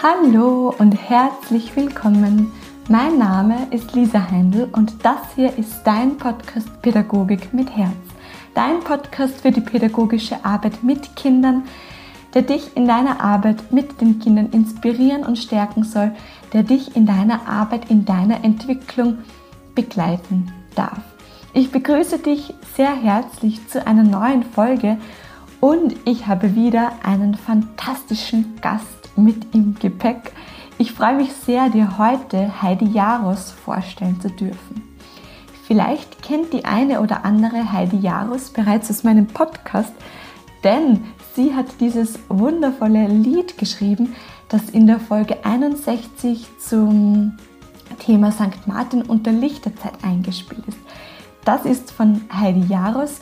Hallo und herzlich willkommen. Mein Name ist Lisa Heindl und das hier ist dein Podcast Pädagogik mit Herz. Dein Podcast für die pädagogische Arbeit mit Kindern, der dich in deiner Arbeit mit den Kindern inspirieren und stärken soll, der dich in deiner Arbeit, in deiner Entwicklung begleiten darf. Ich begrüße dich sehr herzlich zu einer neuen Folge und ich habe wieder einen fantastischen Gast mit im Gepäck. Ich freue mich sehr, dir heute Heidi Jaros vorstellen zu dürfen. Vielleicht kennt die eine oder andere Heidi Jaros bereits aus meinem Podcast, denn sie hat dieses wundervolle Lied geschrieben, das in der Folge 61 zum Thema St. Martin und der Lichterzeit eingespielt ist. Das ist von Heidi Jaros.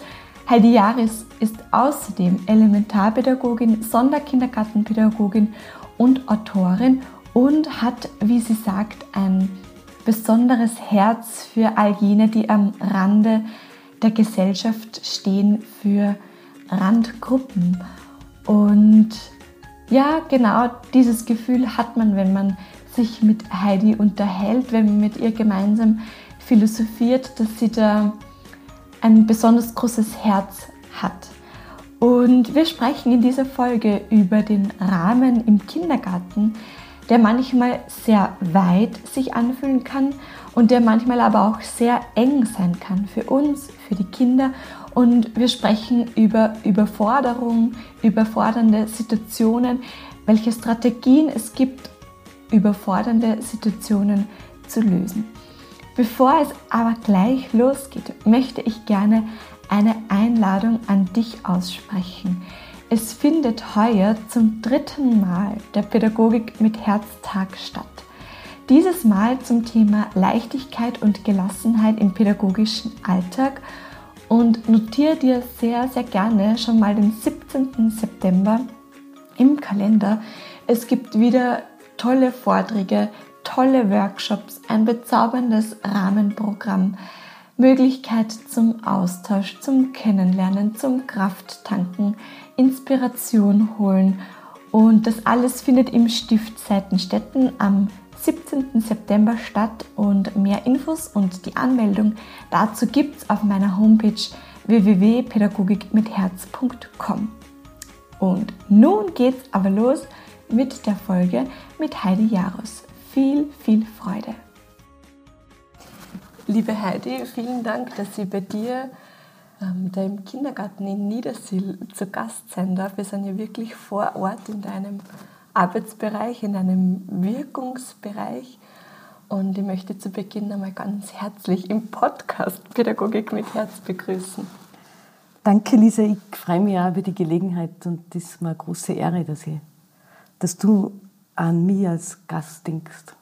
Heidi Jaris ist außerdem Elementarpädagogin, Sonderkindergartenpädagogin und Autorin und hat, wie sie sagt, ein besonderes Herz für all jene, die am Rande der Gesellschaft stehen, für Randgruppen. Und ja, genau dieses Gefühl hat man, wenn man sich mit Heidi unterhält, wenn man mit ihr gemeinsam philosophiert, dass sie da ein besonders großes Herz hat. Und wir sprechen in dieser Folge über den Rahmen im Kindergarten, der manchmal sehr weit sich anfühlen kann und der manchmal aber auch sehr eng sein kann für uns, für die Kinder. Und wir sprechen über Überforderung, überfordernde Situationen, welche Strategien es gibt, überfordernde Situationen zu lösen. Bevor es aber gleich losgeht, möchte ich gerne eine Einladung an dich aussprechen. Es findet heuer zum dritten Mal der Pädagogik mit Herztag statt. Dieses Mal zum Thema Leichtigkeit und Gelassenheit im pädagogischen Alltag und notiere dir sehr, sehr gerne schon mal den 17. September im Kalender. Es gibt wieder tolle Vorträge, tolle Workshops, ein bezauberndes Rahmenprogramm, Möglichkeit zum Austausch, zum Kennenlernen, zum Krafttanken, Inspiration holen. Und das alles findet im Stift Seitenstetten am 17. September statt und mehr Infos und die Anmeldung dazu gibt es auf meiner Homepage www.pädagogikmitherz.com. Und nun geht's aber los mit der Folge mit Heidi Jaros viel, viel Freude. Liebe Heidi, vielen Dank, dass Sie bei dir ähm, da im Kindergarten in Niedersil zu Gast sein darf. Wir sind ja wirklich vor Ort in deinem Arbeitsbereich, in deinem Wirkungsbereich. Und ich möchte zu Beginn einmal ganz herzlich im Podcast Pädagogik mit Herz begrüßen. Danke, Lisa. Ich freue mich auch über die Gelegenheit und es ist mir eine große Ehre, dass, ich, dass du an mich als Gast denkst?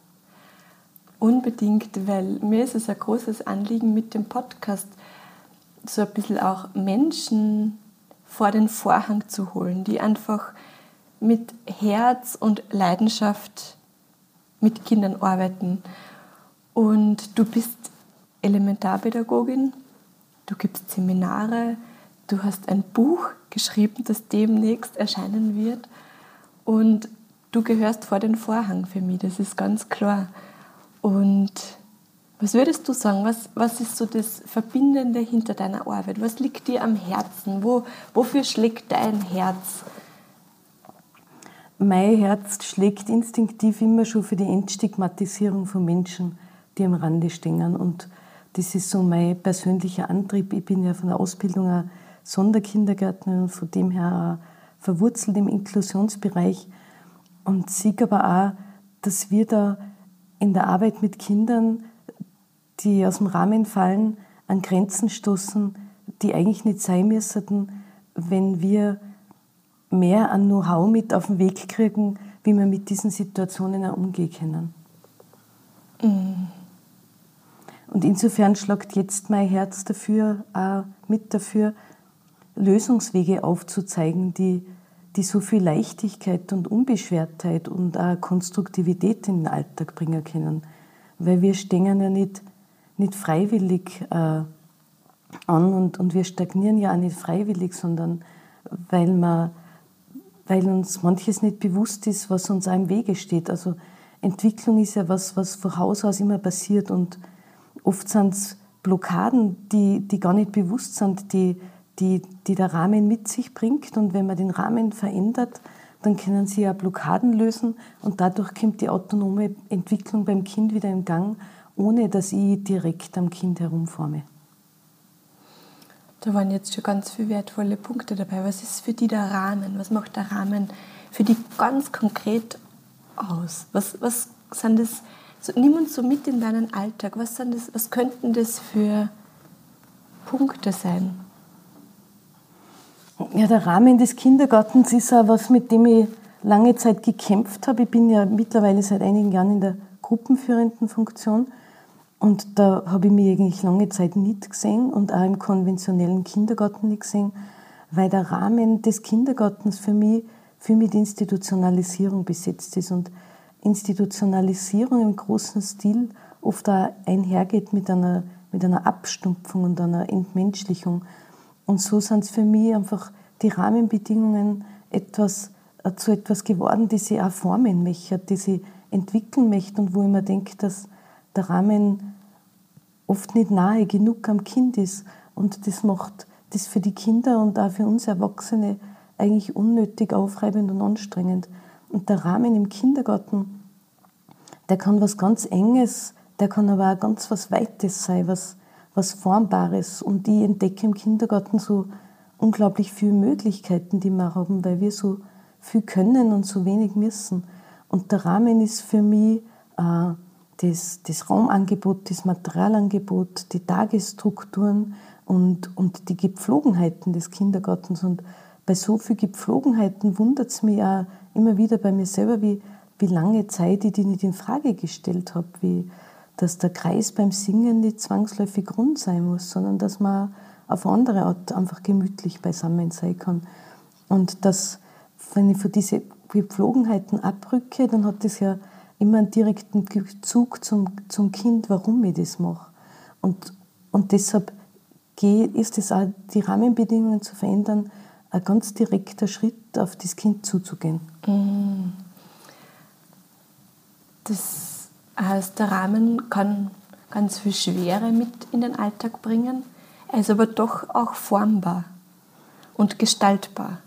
Unbedingt, weil mir ist es ein großes Anliegen mit dem Podcast, so ein bisschen auch Menschen vor den Vorhang zu holen, die einfach mit Herz und Leidenschaft mit Kindern arbeiten. Und du bist Elementarpädagogin, du gibst Seminare, du hast ein Buch geschrieben, das demnächst erscheinen wird. Und du gehörst vor den Vorhang für mich, das ist ganz klar. Und was würdest du sagen, was, was ist so das Verbindende hinter deiner Arbeit? Was liegt dir am Herzen? Wo, wofür schlägt dein Herz? Mein Herz schlägt instinktiv immer schon für die Entstigmatisierung von Menschen, die am Rande stehen. Und das ist so mein persönlicher Antrieb. Ich bin ja von der Ausbildung eine Sonderkindergärtnerin und von dem her verwurzelt im Inklusionsbereich und sehe aber auch, dass wir da in der Arbeit mit Kindern, die aus dem Rahmen fallen, an Grenzen stoßen, die eigentlich nicht sein müssten, wenn wir mehr an Know-how mit auf den Weg kriegen, wie wir mit diesen Situationen auch umgehen können. Mhm. Und insofern schlagt jetzt mein Herz dafür, auch mit dafür, Lösungswege aufzuzeigen, die die so viel Leichtigkeit und Unbeschwertheit und auch Konstruktivität in den Alltag bringen können. Weil wir stehen ja nicht, nicht freiwillig äh, an und, und wir stagnieren ja auch nicht freiwillig, sondern weil wir weil uns manches nicht bewusst ist, was uns auch im Wege steht. Also Entwicklung ist ja was, was von Haus aus immer passiert und oft sind es Blockaden, die, die gar nicht bewusst sind, die, die, die der Rahmen mit sich bringt. Und wenn man den Rahmen verändert, dann können sie ja Blockaden lösen und dadurch kommt die autonome Entwicklung beim Kind wieder in Gang, ohne dass ich direkt am Kind herumforme. Da waren jetzt schon ganz viele wertvolle Punkte dabei. Was ist für die der Rahmen? Was macht der Rahmen für die ganz konkret aus? Was, was sind das? So, nimm uns so mit in deinen Alltag. Was, sind das, was könnten das für Punkte sein? Ja, der Rahmen des Kindergartens ist auch was, mit dem ich lange Zeit gekämpft habe. Ich bin ja mittlerweile seit einigen Jahren in der gruppenführenden Funktion und da habe ich mich eigentlich lange Zeit nicht gesehen und auch im konventionellen Kindergarten nicht gesehen, weil der Rahmen des Kindergartens für mich viel mit Institutionalisierung besetzt ist und Institutionalisierung im großen Stil oft auch einhergeht mit einer, mit einer Abstumpfung und einer Entmenschlichung. Und so sind es für mich einfach die Rahmenbedingungen etwas, äh, zu etwas geworden, die sie auch formen möchte, die sie entwickeln möchte und wo ich mir denke, dass der Rahmen oft nicht nahe genug am Kind ist. Und das macht das für die Kinder und auch für uns Erwachsene eigentlich unnötig aufreibend und anstrengend. Und der Rahmen im Kindergarten, der kann was ganz Enges, der kann aber auch ganz was Weites sein, was, was Formbares. Und ich entdecke im Kindergarten so unglaublich viele Möglichkeiten, die wir haben, weil wir so viel können und so wenig müssen. Und der Rahmen ist für mich äh, das, das Raumangebot, das Materialangebot, die Tagesstrukturen und, und die Gepflogenheiten des Kindergartens. Und bei so vielen Gepflogenheiten wundert es mich auch immer wieder bei mir selber, wie, wie lange Zeit ich die nicht in Frage gestellt habe, wie, dass der Kreis beim Singen nicht zwangsläufig rund sein muss, sondern dass man auf andere Art einfach gemütlich beisammen sein kann. Und dass, wenn ich von diesen Gepflogenheiten abrücke, dann hat das ja immer einen direkten Bezug zum, zum Kind, warum ich das mache. Und, und deshalb ist es auch, die Rahmenbedingungen zu verändern, ein ganz direkter Schritt, auf das Kind zuzugehen. Mhm. Das heißt, der Rahmen kann ganz viel Schwere mit in den Alltag bringen. Er ist aber doch auch formbar und gestaltbar.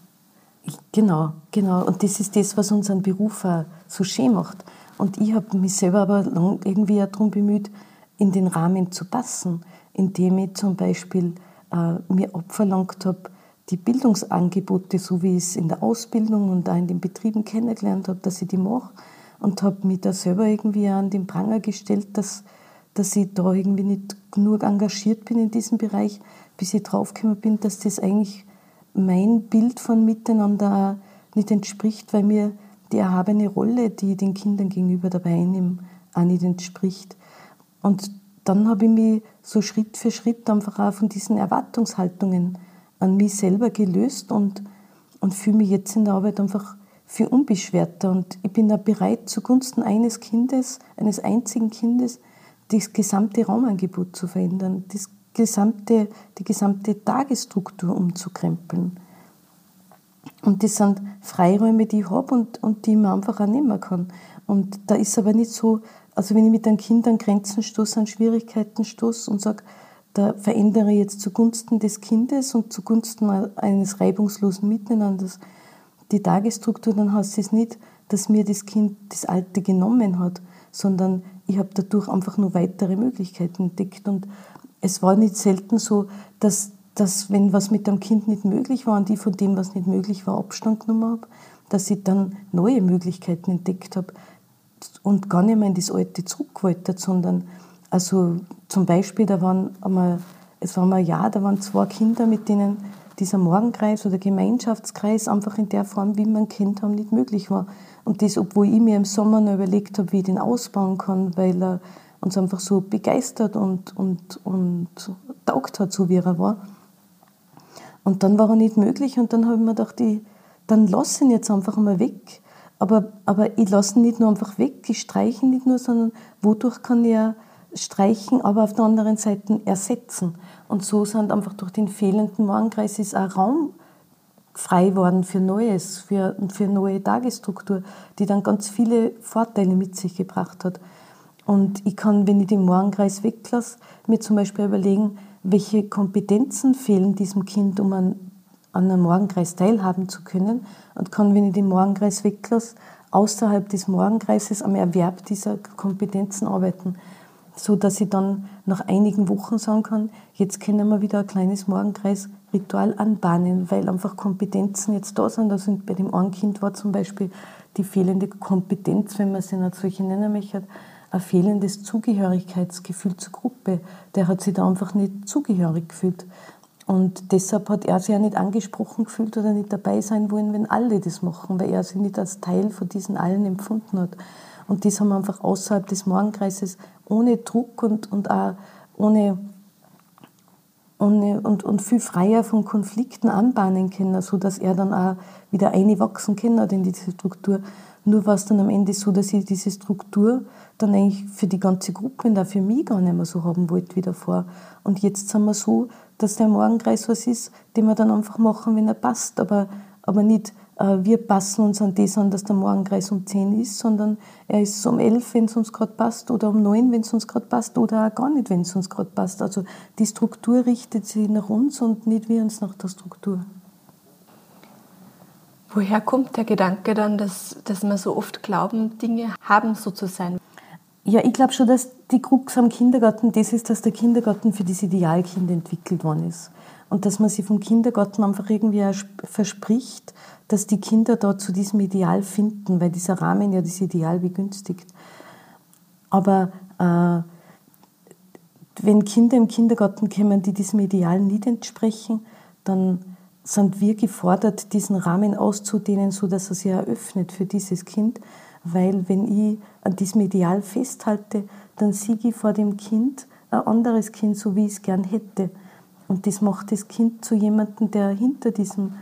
Genau, genau. Und das ist das, was unseren Beruf auch so schön macht. Und ich habe mich selber aber lang irgendwie auch darum bemüht, in den Rahmen zu passen, indem ich zum Beispiel äh, mir abverlangt habe, die Bildungsangebote, so wie ich es in der Ausbildung und auch in den Betrieben kennengelernt habe, dass ich die mache und habe mich da selber irgendwie an den Pranger gestellt, dass, dass ich da irgendwie nicht genug engagiert bin in diesem Bereich, bis ich draufgekommen bin, dass das eigentlich mein Bild von Miteinander nicht entspricht, weil mir die erhabene Rolle, die ich den Kindern gegenüber dabei einnehme, auch nicht entspricht. Und dann habe ich mich so Schritt für Schritt einfach auch von diesen Erwartungshaltungen an mich selber gelöst und, und fühle mich jetzt in der Arbeit einfach viel unbeschwerter. Und ich bin da bereit, zugunsten eines Kindes, eines einzigen Kindes, das gesamte Raumangebot zu verändern, das gesamte, die gesamte Tagesstruktur umzukrempeln. Und das sind Freiräume, die ich habe und, und die man einfach auch nehmen kann. Und da ist aber nicht so, also wenn ich mit einem Kind an Grenzen stoße, an Schwierigkeiten stoße und sage, da verändere ich jetzt zugunsten des Kindes und zugunsten eines reibungslosen Miteinanders die Tagesstruktur, dann heißt es nicht, dass mir das Kind das Alte genommen hat, sondern ich habe dadurch einfach nur weitere Möglichkeiten entdeckt. Und es war nicht selten so, dass, dass wenn was mit dem Kind nicht möglich war und ich von dem, was nicht möglich war, Abstand genommen habe, dass ich dann neue Möglichkeiten entdeckt habe und gar nicht mehr in das Alte zurück wollte, sondern also zum Beispiel, da waren einmal, es war mal ein Jahr, da waren zwei Kinder, mit denen dieser Morgenkreis oder Gemeinschaftskreis einfach in der Form, wie man kennt haben, nicht möglich war. Und das, obwohl ich mir im Sommer noch überlegt habe, wie ich den ausbauen kann, weil er uns einfach so begeistert und, und, und taugt hat, so wie er war. Und dann war er nicht möglich und dann habe ich mir gedacht, ich, dann lasse ihn jetzt einfach mal weg. Aber, aber ich lasse ihn nicht nur einfach weg, ich streiche ihn nicht nur, sondern wodurch kann er streichen, aber auf der anderen Seite ersetzen. Und so sind einfach durch den fehlenden Morgenkreis ist auch Raum frei worden für Neues, für, für neue Tagesstruktur, die dann ganz viele Vorteile mit sich gebracht hat. Und ich kann, wenn ich den Morgenkreis weglasse, mir zum Beispiel überlegen, welche Kompetenzen fehlen diesem Kind, um an, an einem Morgenkreis teilhaben zu können. Und kann, wenn ich den Morgenkreis weglasse, außerhalb des Morgenkreises am Erwerb dieser Kompetenzen arbeiten, so dass ich dann nach einigen Wochen sagen kann, jetzt können wir wieder ein kleines Morgenkreisritual anbahnen, weil einfach Kompetenzen jetzt da sind. Also bei dem einen Kind war zum Beispiel die fehlende Kompetenz, wenn man sie nicht solche nennen möchte, ein fehlendes Zugehörigkeitsgefühl zur Gruppe. Der hat sich da einfach nicht zugehörig gefühlt. Und deshalb hat er sich ja nicht angesprochen gefühlt oder nicht dabei sein wollen, wenn alle das machen, weil er sich nicht als Teil von diesen allen empfunden hat. Und das haben wir einfach außerhalb des Morgenkreises ohne Druck und, und auch ohne, ohne und, und viel freier von Konflikten anbahnen können, sodass er dann auch wieder einwachsen kann in diese Struktur. Nur war es dann am Ende so, dass ich diese Struktur dann eigentlich für die ganze Gruppe und auch für mich gar nicht mehr so haben wollte wie davor. Und jetzt sind wir so, dass der Morgenkreis was ist, den wir dann einfach machen, wenn er passt, aber, aber nicht wir passen uns an das an, dass der Morgenkreis um 10 ist, sondern er ist um 11, wenn es uns gerade passt, oder um 9, wenn es uns gerade passt, oder auch gar nicht, wenn es uns gerade passt. Also die Struktur richtet sich nach uns und nicht wir uns nach der Struktur. Woher kommt der Gedanke dann, dass, dass wir so oft glauben, Dinge haben so zu sein? Ja, ich glaube schon, dass die Krux am Kindergarten das ist, dass der Kindergarten für das Idealkind entwickelt worden ist. Und dass man sich vom Kindergarten einfach irgendwie verspricht, dass die Kinder da zu diesem Ideal finden, weil dieser Rahmen ja das Ideal begünstigt. Aber äh, wenn Kinder im Kindergarten kommen, die diesem Ideal nicht entsprechen, dann sind wir gefordert, diesen Rahmen auszudehnen, sodass er sich eröffnet für dieses Kind weil wenn ich an diesem Ideal festhalte, dann sehe ich vor dem Kind ein anderes Kind, so wie ich es gern hätte. Und das macht das Kind zu jemandem, der hinter diesem,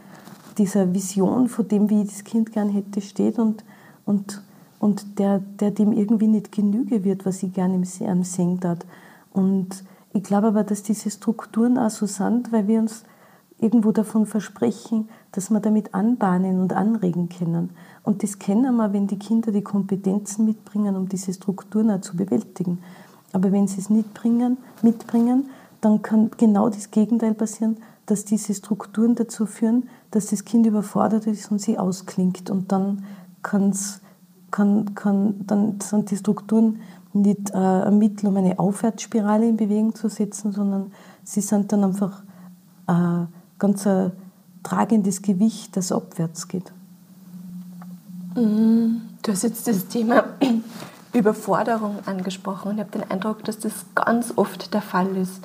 dieser Vision von dem, wie ich das Kind gern hätte, steht und, und, und der, der dem irgendwie nicht genüge wird, was ich gerne im sehen darf. Und ich glaube aber, dass diese Strukturen auch so sind, weil wir uns irgendwo davon versprechen, dass wir damit anbahnen und anregen können. Und das kennen wir, wenn die Kinder die Kompetenzen mitbringen, um diese Strukturen auch zu bewältigen. Aber wenn sie es nicht bringen, mitbringen, dann kann genau das Gegenteil passieren, dass diese Strukturen dazu führen, dass das Kind überfordert ist und sie ausklingt. Und dann, kann's, kann, kann, dann sind die Strukturen nicht äh, ein Mittel, um eine Aufwärtsspirale in Bewegung zu setzen, sondern sie sind dann einfach äh, ganz ein tragendes Gewicht, das abwärts geht. Mhm. Du hast jetzt das Thema Überforderung angesprochen und ich habe den Eindruck, dass das ganz oft der Fall ist.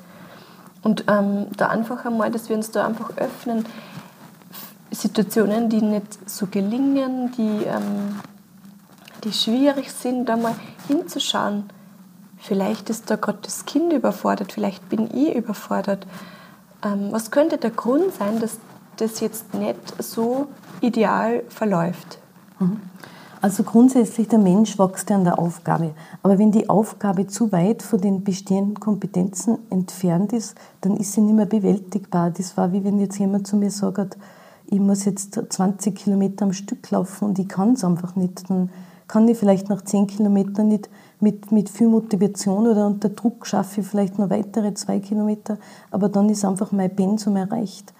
Und ähm, da einfach einmal, dass wir uns da einfach öffnen, Situationen, die nicht so gelingen, die, ähm, die schwierig sind, da mal hinzuschauen. Vielleicht ist da gerade das Kind überfordert, vielleicht bin ich überfordert. Ähm, was könnte der Grund sein, dass das jetzt nicht so ideal verläuft? Mhm. Also grundsätzlich, der Mensch wächst an der Aufgabe. Aber wenn die Aufgabe zu weit von den bestehenden Kompetenzen entfernt ist, dann ist sie nicht mehr bewältigbar. Das war wie wenn jetzt jemand zu mir sagt, ich muss jetzt 20 Kilometer am Stück laufen und ich kann es einfach nicht. Dann kann ich vielleicht nach 10 Kilometern nicht mit, mit viel Motivation oder unter Druck schaffe ich vielleicht noch weitere zwei Kilometer, aber dann ist einfach mein Pensum erreicht.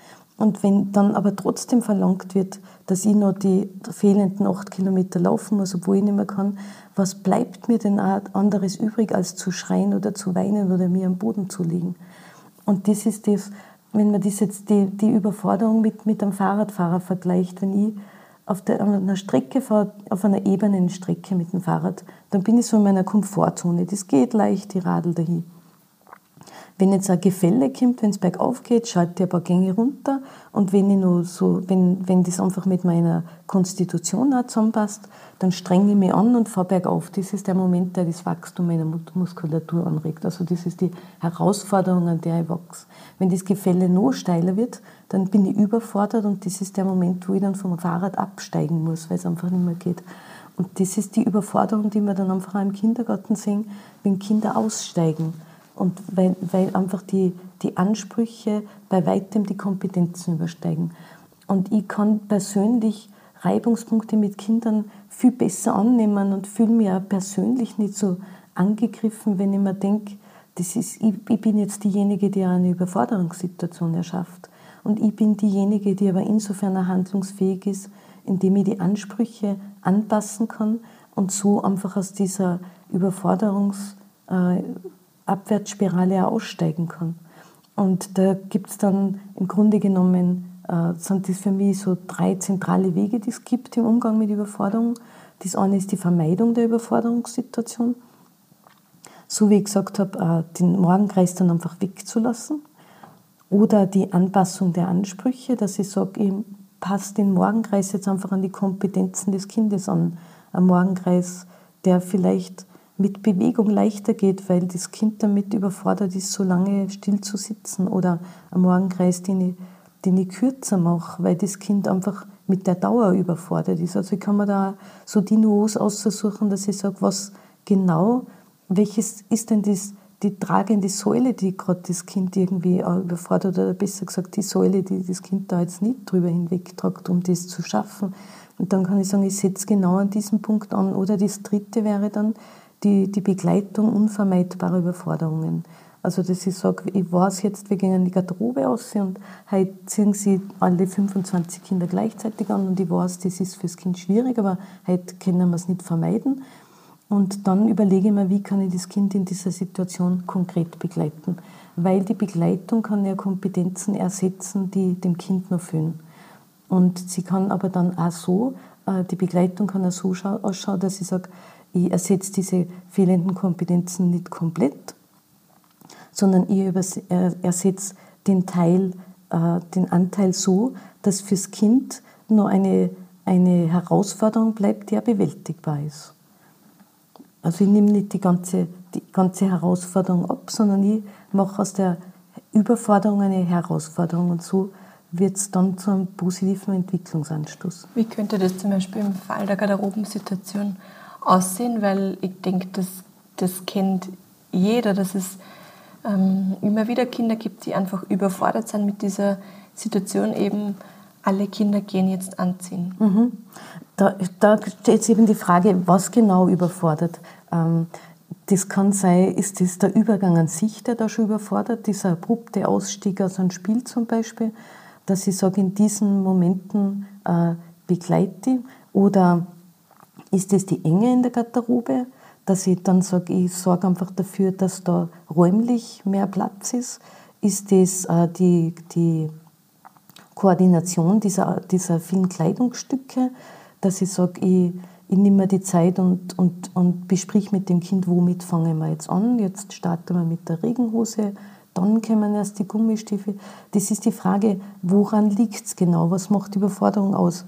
Und wenn dann aber trotzdem verlangt wird, dass ich noch die fehlenden acht Kilometer laufen muss, obwohl ich nicht mehr kann, was bleibt mir denn auch anderes übrig, als zu schreien oder zu weinen oder mir am Boden zu liegen? Und das ist das, wenn man das jetzt die, die Überforderung mit, mit einem Fahrradfahrer vergleicht, wenn ich auf, der, einer Strecke fahre, auf einer ebenen Strecke mit dem Fahrrad, dann bin ich so in meiner Komfortzone. Das geht leicht, die Radl dahin. Wenn jetzt ein Gefälle kommt, wenn es bergauf geht, schalte ich ein paar Gänge runter. Und wenn, ich nur so, wenn, wenn das einfach mit meiner Konstitution auch zusammenpasst, dann strenge ich mich an und fahre bergauf. Das ist der Moment, der das Wachstum meiner Muskulatur anregt. Also das ist die Herausforderung, an der ich wachse. Wenn das Gefälle noch steiler wird, dann bin ich überfordert und das ist der Moment, wo ich dann vom Fahrrad absteigen muss, weil es einfach nicht mehr geht. Und das ist die Überforderung, die wir dann einfach auch im Kindergarten sehen, wenn Kinder aussteigen und weil, weil einfach die, die Ansprüche bei weitem die Kompetenzen übersteigen. Und ich kann persönlich Reibungspunkte mit Kindern viel besser annehmen und fühle mich auch persönlich nicht so angegriffen, wenn ich mir denke, das ist, ich, ich bin jetzt diejenige, die eine Überforderungssituation erschafft. Und ich bin diejenige, die aber insofern handlungsfähig ist, indem ich die Ansprüche anpassen kann und so einfach aus dieser Überforderungsabwärtsspirale äh, aussteigen kann. Und da gibt es dann im Grunde genommen, äh, sind das für mich so drei zentrale Wege, die es gibt im Umgang mit Überforderung. Das eine ist die Vermeidung der Überforderungssituation. So wie ich gesagt habe, äh, den Morgenkreis dann einfach wegzulassen. Oder die Anpassung der Ansprüche, dass ich sage, ich passe den Morgenkreis jetzt einfach an die Kompetenzen des Kindes an. Ein Morgenkreis, der vielleicht mit Bewegung leichter geht, weil das Kind damit überfordert ist, so lange still zu sitzen. Oder ein Morgenkreis, den ich, den ich kürzer mache, weil das Kind einfach mit der Dauer überfordert ist. Also ich kann mir da so die Nuos aussuchen, dass ich sage, was genau, welches ist denn das die tragende Säule, die gerade das Kind irgendwie überfordert, oder besser gesagt die Säule, die das Kind da jetzt nicht drüber hinwegtragt, um das zu schaffen. Und dann kann ich sagen, ich setze genau an diesem Punkt an. Oder das dritte wäre dann die, die Begleitung unvermeidbarer Überforderungen. Also, dass ich sage, ich weiß jetzt, wir gehen in die Garderobe aus und heute ziehen sie alle 25 Kinder gleichzeitig an und ich weiß, das ist für das Kind schwierig, aber heute können wir es nicht vermeiden. Und dann überlege ich mir, wie kann ich das Kind in dieser Situation konkret begleiten. Weil die Begleitung kann ja Kompetenzen ersetzen, die dem Kind noch fehlen. Und sie kann aber dann auch so, äh, die Begleitung kann auch so ausschauen, dass ich sage, ich ersetze diese fehlenden Kompetenzen nicht komplett, sondern ich ersetze den Teil, äh, den Anteil so, dass fürs Kind noch eine, eine Herausforderung bleibt, die bewältigbar ist. Also ich nehme nicht die ganze, die ganze Herausforderung ab, sondern ich mache aus der Überforderung eine Herausforderung und so wird es dann zu einem positiven Entwicklungsanstoß. Wie könnte das zum Beispiel im Fall der Garderobensituation aussehen? Weil ich denke, das, das kennt jeder, dass es ähm, immer wieder Kinder gibt, die einfach überfordert sind mit dieser Situation eben alle Kinder gehen jetzt anziehen. Mhm. Da, da sich eben die Frage, was genau überfordert. Ähm, das kann sein, ist das der Übergang an sich, der da schon überfordert, dieser abrupte Ausstieg aus einem Spiel zum Beispiel, dass ich sage, in diesen Momenten äh, begleite Oder ist das die Enge in der Garderobe, dass ich dann sage, ich sorge einfach dafür, dass da räumlich mehr Platz ist? Ist das äh, die, die Koordination dieser, dieser vielen Kleidungsstücke, dass ich sage, ich, ich nehme mir die Zeit und, und, und besprich mit dem Kind, womit fangen wir jetzt an. Jetzt starten wir mit der Regenhose, dann kommen erst die Gummistiefel. Das ist die Frage, woran liegt es genau? Was macht die Überforderung aus?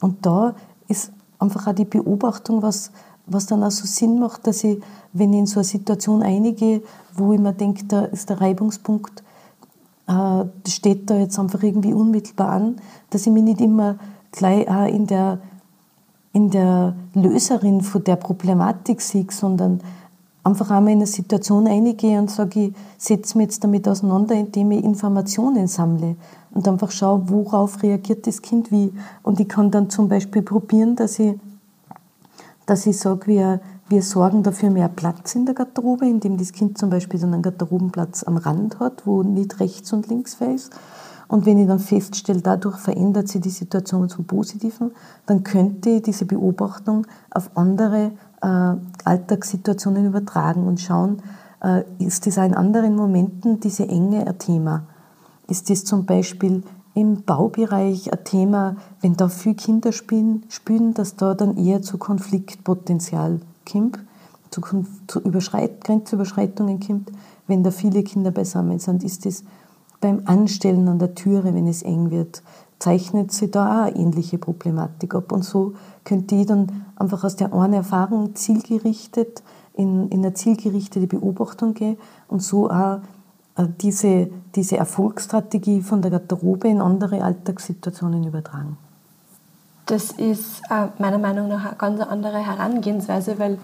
Und da ist einfach auch die Beobachtung, was, was dann auch so Sinn macht, dass ich, wenn ich in so eine Situation einige, wo ich mir denke, da ist der Reibungspunkt, äh, steht da jetzt einfach irgendwie unmittelbar an, dass ich mich nicht immer gleich auch in der, in der Löserin von der Problematik sehe, sondern einfach einmal in eine Situation eingehe und sage, ich setze mich jetzt damit auseinander, indem ich Informationen sammle und einfach schaue, worauf reagiert das Kind wie. Und ich kann dann zum Beispiel probieren, dass ich, dass ich sage, wir, wir sorgen dafür mehr Platz in der Garderobe, indem das Kind zum Beispiel so einen Garderobenplatz am Rand hat, wo nicht rechts und links frei. Und wenn ich dann feststelle, dadurch verändert sich die Situation zum Positiven, dann könnte ich diese Beobachtung auf andere Alltagssituationen übertragen und schauen, äh, ist das auch in anderen Momenten diese Enge ein Thema? Ist das zum Beispiel im Baubereich ein Thema, wenn da viele Kinder spielen, spielen dass da dann eher zu Konfliktpotenzial kommt, zu, zu Überschreit Grenzüberschreitungen kommt, wenn da viele Kinder beisammen sind, ist es beim Anstellen an der Türe, wenn es eng wird, zeichnet sich da auch eine ähnliche Problematik ab. Und so könnte ich dann einfach aus der einen Erfahrung zielgerichtet in, in eine zielgerichtete Beobachtung gehen und so auch äh, diese, diese Erfolgsstrategie von der Garderobe in andere Alltagssituationen übertragen. Das ist äh, meiner Meinung nach eine ganz andere Herangehensweise, weil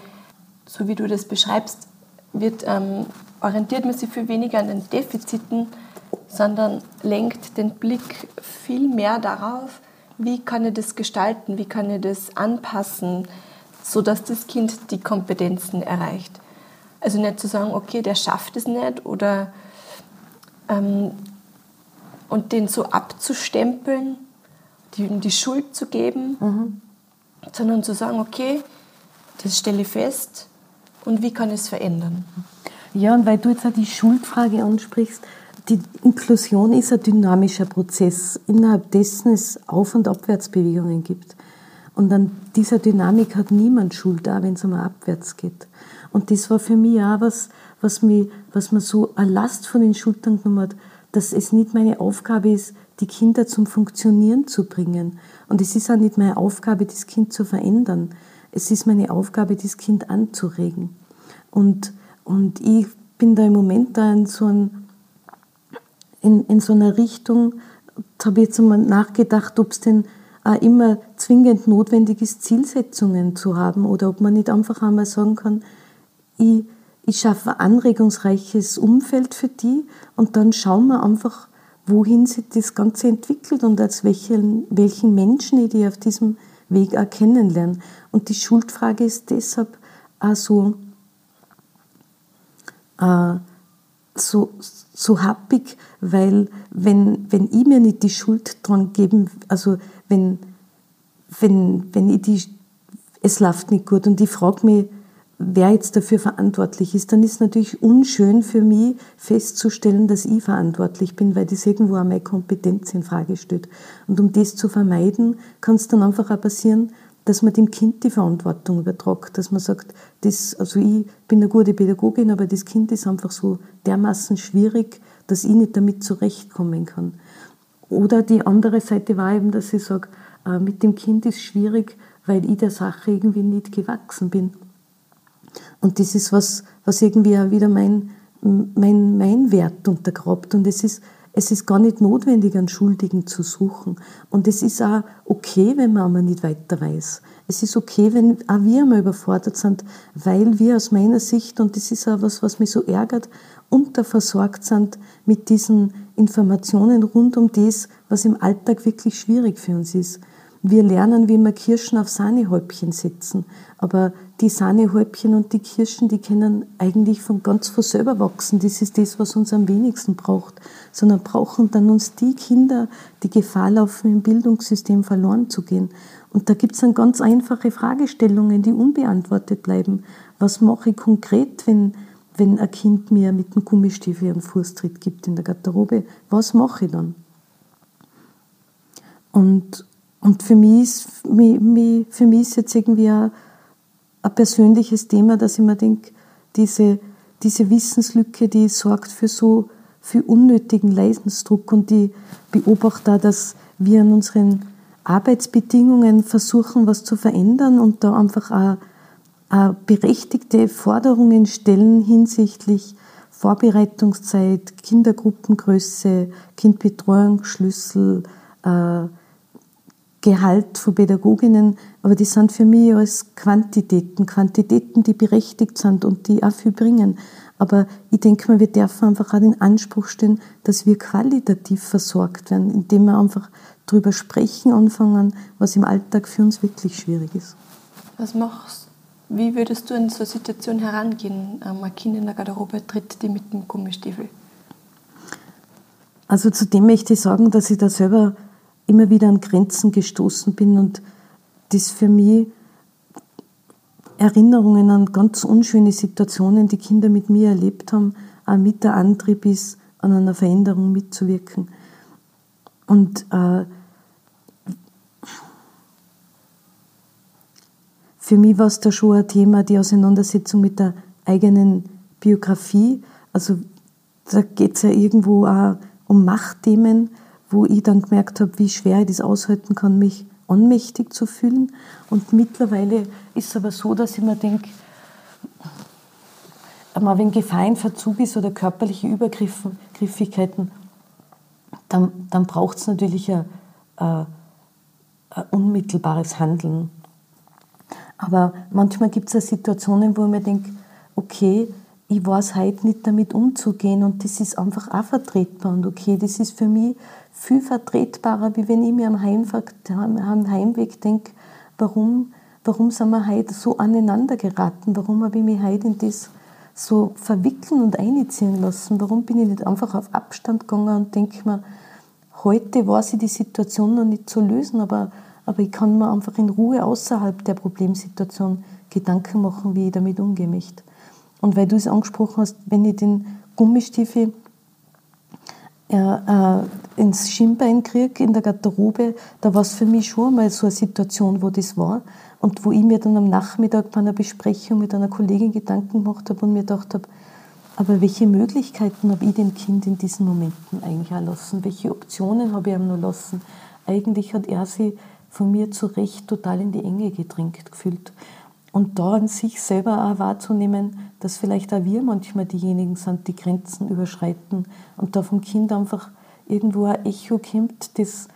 so wie du das beschreibst, wird, ähm, orientiert man sich viel weniger an den Defiziten, sondern lenkt den Blick viel mehr darauf, wie kann ich das gestalten, wie kann ich das anpassen, sodass das Kind die Kompetenzen erreicht. Also nicht zu sagen, okay, der schafft es nicht oder ähm, und den so abzustempeln, ihm die Schuld zu geben, mhm. sondern zu sagen, okay, das stelle ich fest und wie kann ich es verändern. Ja, und weil du jetzt auch die Schuldfrage ansprichst, die Inklusion ist ein dynamischer Prozess, innerhalb dessen es Auf- und Abwärtsbewegungen gibt. Und an dieser Dynamik hat niemand Schuld, auch wenn es einmal abwärts geht. Und das war für mich auch was, was, mich, was mir so eine Last von den Schultern genommen hat, dass es nicht meine Aufgabe ist, die Kinder zum Funktionieren zu bringen. Und es ist auch nicht meine Aufgabe, das Kind zu verändern. Es ist meine Aufgabe, das Kind anzuregen. Und, und ich bin da im Moment da in so, ein, in, in so einer Richtung, da habe ich jetzt einmal nachgedacht, ob es denn auch immer zwingend notwendig ist, Zielsetzungen zu haben oder ob man nicht einfach einmal sagen kann, ich, ich schaffe ein anregungsreiches Umfeld für die und dann schauen wir einfach, wohin sich das Ganze entwickelt und als welchen, welchen Menschen ich die auf diesem Weg auch kennenlerne. Und die Schuldfrage ist deshalb auch so, äh, so, so happig, weil wenn, wenn ich mir nicht die Schuld dran geben, also wenn, wenn, wenn ich die, es läuft nicht gut und ich frage mich, wer jetzt dafür verantwortlich ist, dann ist es natürlich unschön für mich festzustellen, dass ich verantwortlich bin, weil das irgendwo auch meine Kompetenz in Frage stellt. Und um das zu vermeiden, kann es dann einfach auch passieren, dass man dem Kind die Verantwortung übertragt, dass man sagt, das, also ich bin eine gute Pädagogin, aber das Kind ist einfach so dermaßen schwierig, dass ich nicht damit zurechtkommen kann. Oder die andere Seite war eben, dass ich sage, äh, mit dem Kind ist schwierig, weil ich der Sache irgendwie nicht gewachsen bin. Und das ist was, was irgendwie auch wieder mein, mein, mein Wert untergrabt. Und es ist, es ist gar nicht notwendig, einen Schuldigen zu suchen. Und es ist auch okay, wenn man einmal nicht weiter weiß. Es ist okay, wenn auch wir einmal überfordert sind, weil wir aus meiner Sicht, und das ist auch was, was mich so ärgert, unterversorgt sind mit diesen Informationen rund um das, was im Alltag wirklich schwierig für uns ist. Wir lernen, wie wir Kirschen auf Sahnehäubchen setzen. Aber die Sahnehäubchen und die Kirschen, die können eigentlich von ganz von selber wachsen. Das ist das, was uns am wenigsten braucht. Sondern brauchen dann uns die Kinder, die Gefahr laufen, im Bildungssystem verloren zu gehen. Und da gibt es dann ganz einfache Fragestellungen, die unbeantwortet bleiben. Was mache ich konkret, wenn, wenn ein Kind mir mit einem Gummistiefel einen Fußtritt gibt in der Garderobe? Was mache ich dann? Und und für mich ist, für mich ist jetzt irgendwie ein, ein persönliches Thema, dass ich mir denke, diese, diese Wissenslücke, die sorgt für so viel unnötigen Leidensdruck und die beobachte auch, dass wir an unseren Arbeitsbedingungen versuchen, was zu verändern und da einfach auch, auch berechtigte Forderungen stellen hinsichtlich Vorbereitungszeit, Kindergruppengröße, Kindbetreuungsschlüssel, äh, Gehalt von Pädagoginnen, aber die sind für mich als Quantitäten, Quantitäten, die berechtigt sind und die auch viel bringen. Aber ich denke mal, wir dürfen einfach auch den Anspruch stellen, dass wir qualitativ versorgt werden, indem wir einfach darüber sprechen anfangen, was im Alltag für uns wirklich schwierig ist. Was machst Wie würdest du in so eine Situation herangehen? Ähm, ein Kind in der Garderobe tritt die mit dem Gummistiefel. Also zudem möchte ich sagen, dass ich da selber immer wieder an Grenzen gestoßen bin und das für mich Erinnerungen an ganz unschöne Situationen, die Kinder mit mir erlebt haben, auch mit der Antrieb ist, an einer Veränderung mitzuwirken. Und äh, für mich war es da schon ein Thema, die Auseinandersetzung mit der eigenen Biografie. Also da geht es ja irgendwo auch um Machtthemen wo ich dann gemerkt habe, wie schwer ich das aushalten kann, mich ohnmächtig zu fühlen. Und mittlerweile ist es aber so, dass ich mir denke, wenn Gefahr in Verzug ist oder körperliche Übergriffigkeiten, dann, dann braucht es natürlich ein, ein, ein, unmittelbares Handeln. Aber manchmal gibt es Situationen, wo ich mir denke, okay, ich weiß heute nicht damit umzugehen und das ist einfach auch vertretbar. Und okay, das ist für mich viel vertretbarer, wie wenn ich mir am, Heimweg, am Heimweg denke, warum, warum sind wir heute so aneinander geraten, warum habe ich mich heute in das so verwickeln und einziehen lassen, warum bin ich nicht einfach auf Abstand gegangen und denke mir, heute weiß ich die Situation noch nicht zu lösen, aber, aber ich kann mir einfach in Ruhe außerhalb der Problemsituation Gedanken machen, wie ich damit umgehen möchte. Und weil du es angesprochen hast, wenn ich den Gummistiefel äh, äh, ins Schienbein kriege, in der Garderobe, da war es für mich schon mal so eine Situation, wo das war. Und wo ich mir dann am Nachmittag bei einer Besprechung mit einer Kollegin Gedanken gemacht habe und mir gedacht habe, aber welche Möglichkeiten habe ich dem Kind in diesen Momenten eigentlich auch lassen? Welche Optionen habe ich ihm noch lassen? Eigentlich hat er sich von mir zu Recht total in die Enge gedrängt gefühlt. Und da an sich selber auch wahrzunehmen, dass vielleicht auch wir manchmal diejenigen sind, die Grenzen überschreiten und da vom Kind einfach irgendwo ein Echo kommt, das,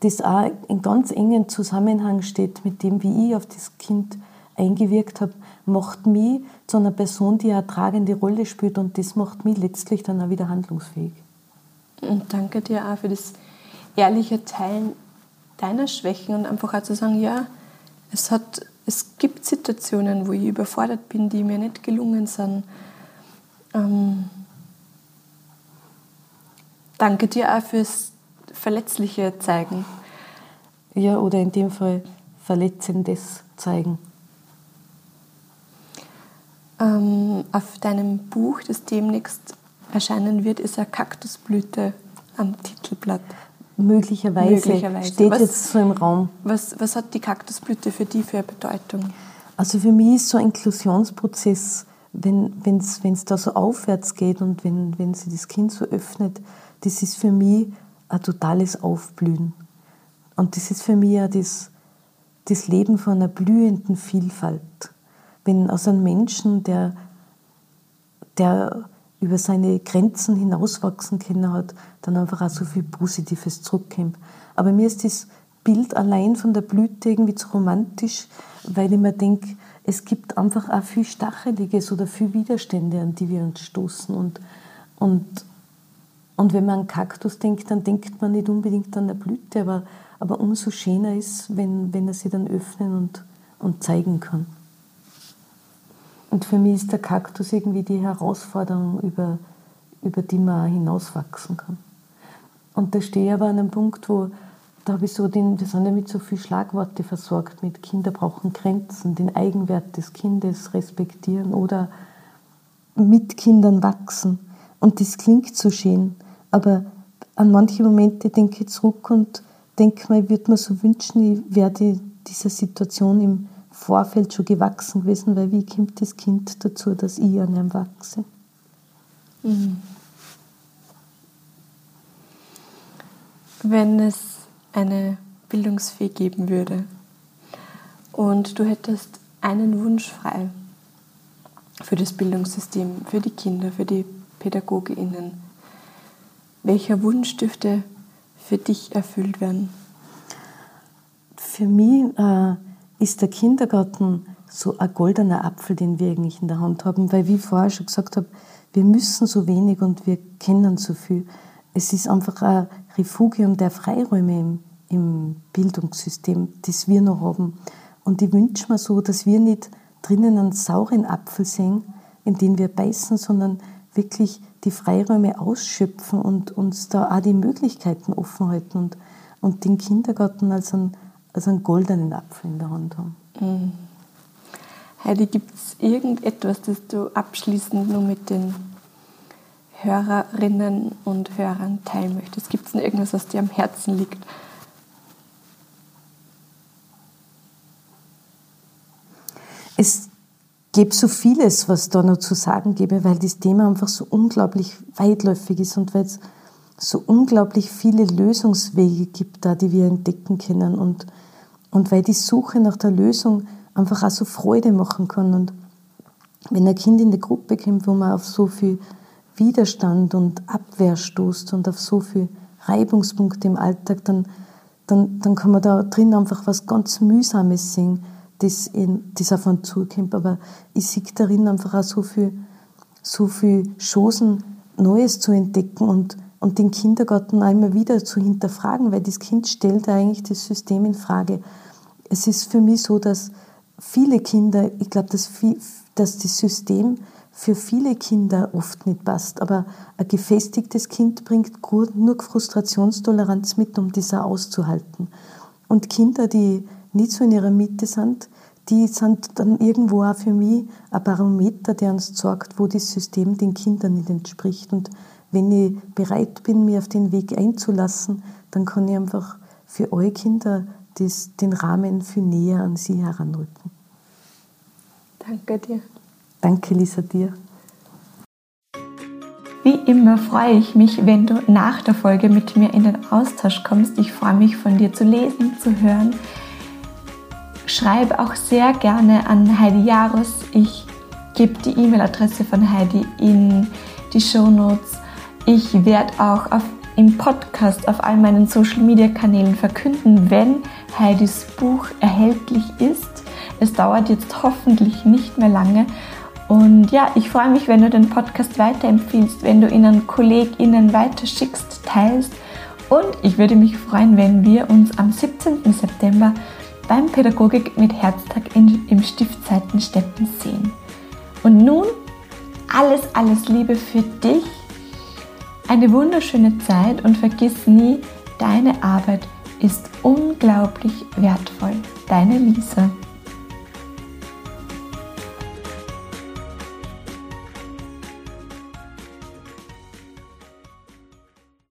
das auch in ganz engen Zusammenhang steht mit dem, wie ich auf das Kind eingewirkt habe, macht mich zu einer Person, die eine tragende Rolle spielt und das macht mich letztlich dann auch wieder handlungsfähig. Und danke dir auch für das ehrliche Teilen deiner Schwächen und einfach auch zu sagen, ja, es hat es gibt Situationen, wo ich überfordert bin, die mir nicht gelungen sind. Ähm, danke dir auch fürs verletzliche Zeigen. Ja, oder in dem Fall verletzendes Zeigen. Ähm, auf deinem Buch, das demnächst erscheinen wird, ist eine Kaktusblüte am Titelblatt. Möglicherweise, Möglicherweise. steht was, jetzt so im Raum. Was, was hat die Kaktusblüte für die für eine Bedeutung? Also für mich ist so ein Inklusionsprozess, wenn es da so aufwärts geht und wenn, wenn sich das Kind so öffnet, das ist für mich ein totales Aufblühen. Und das ist für mich ja das, das Leben von einer blühenden Vielfalt. Wenn aus einem Menschen, der, der über seine Grenzen hinauswachsen können hat, dann einfach auch so viel Positives zurückkommt. Aber mir ist das Bild allein von der Blüte irgendwie zu romantisch, weil ich mir denke, es gibt einfach auch viel Stacheliges oder viel Widerstände, an die wir uns stoßen. Und, und, und wenn man an Kaktus denkt, dann denkt man nicht unbedingt an der Blüte, aber, aber umso schöner ist, wenn, wenn er sie dann öffnen und, und zeigen kann. Und für mich ist der Kaktus irgendwie die Herausforderung, über, über die man hinauswachsen kann. Und da stehe ich aber an einem Punkt, wo da habe ich so den, wir sind ja mit so viel Schlagworte versorgt, mit Kinder brauchen Grenzen, den Eigenwert des Kindes respektieren oder mit Kindern wachsen. Und das klingt so schön, aber an manche Momente denke ich zurück und denke mir, ich würde mir so wünschen, ich werde dieser Situation im Vorfeld schon gewachsen gewesen, weil wie kommt das Kind dazu, dass ich an ihm wachse? Mhm. Wenn es eine Bildungsfee geben würde und du hättest einen Wunsch frei für das Bildungssystem, für die Kinder, für die PädagogInnen, welcher Wunsch dürfte für dich erfüllt werden? Für mich äh, ist der Kindergarten so ein goldener Apfel, den wir eigentlich in der Hand haben, weil wie ich vorher schon gesagt habe, wir müssen so wenig und wir kennen so viel. Es ist einfach ein Refugium der Freiräume im, im Bildungssystem, das wir noch haben. Und ich wünsche mir so, dass wir nicht drinnen einen sauren Apfel sehen, in den wir beißen, sondern wirklich die Freiräume ausschöpfen und uns da auch die Möglichkeiten offen halten und, und den Kindergarten als einen also einen goldenen Apfel in der Hand haben. Mhm. Heidi, gibt es irgendetwas, das du abschließend nur mit den Hörerinnen und Hörern teilen möchtest? Gibt es irgendwas, was dir am Herzen liegt? Es gibt so vieles, was da noch zu sagen gäbe, weil das Thema einfach so unglaublich weitläufig ist und weil es so unglaublich viele Lösungswege gibt, da die wir entdecken können und und weil die Suche nach der Lösung einfach auch so Freude machen kann. Und wenn ein Kind in die Gruppe kommt, wo man auf so viel Widerstand und Abwehr stoßt und auf so viel Reibungspunkte im Alltag, dann, dann, dann kann man da drin einfach was ganz Mühsames sehen, das, in, das auf einen zukommt. Aber ich sehe darin einfach auch so viel, so viele Chancen, Neues zu entdecken und, und den Kindergarten einmal wieder zu hinterfragen, weil das Kind stellt eigentlich das System in Frage. Es ist für mich so, dass viele Kinder, ich glaube, dass, dass das System für viele Kinder oft nicht passt, aber ein gefestigtes Kind bringt nur Frustrationstoleranz mit, um das auch auszuhalten. Und Kinder, die nicht so in ihrer Mitte sind, die sind dann irgendwo auch für mich ein Barometer, der uns sagt, wo das System den Kindern nicht entspricht. Und wenn ich bereit bin, mir auf den Weg einzulassen, dann kann ich einfach für eure Kinder das, den Rahmen viel näher an sie heranrücken. Danke dir. Danke, Lisa, dir. Wie immer freue ich mich, wenn du nach der Folge mit mir in den Austausch kommst. Ich freue mich von dir zu lesen, zu hören. Schreibe auch sehr gerne an Heidi Jarus. Ich gebe die E-Mail-Adresse von Heidi in die Show Notes. Ich werde auch auf, im Podcast auf all meinen Social-Media-Kanälen verkünden, wenn Heidis Buch erhältlich ist. Es dauert jetzt hoffentlich nicht mehr lange und ja, ich freue mich, wenn du den Podcast weiterempfiehlst, wenn du ihn an KollegInnen weiterschickst, teilst. Und ich würde mich freuen, wenn wir uns am 17. September beim Pädagogik mit Herztag in, im Stiftseitenstetten sehen. Und nun alles, alles Liebe für dich. Eine wunderschöne Zeit und vergiss nie, deine Arbeit ist unglaublich wertvoll. Deine Lisa.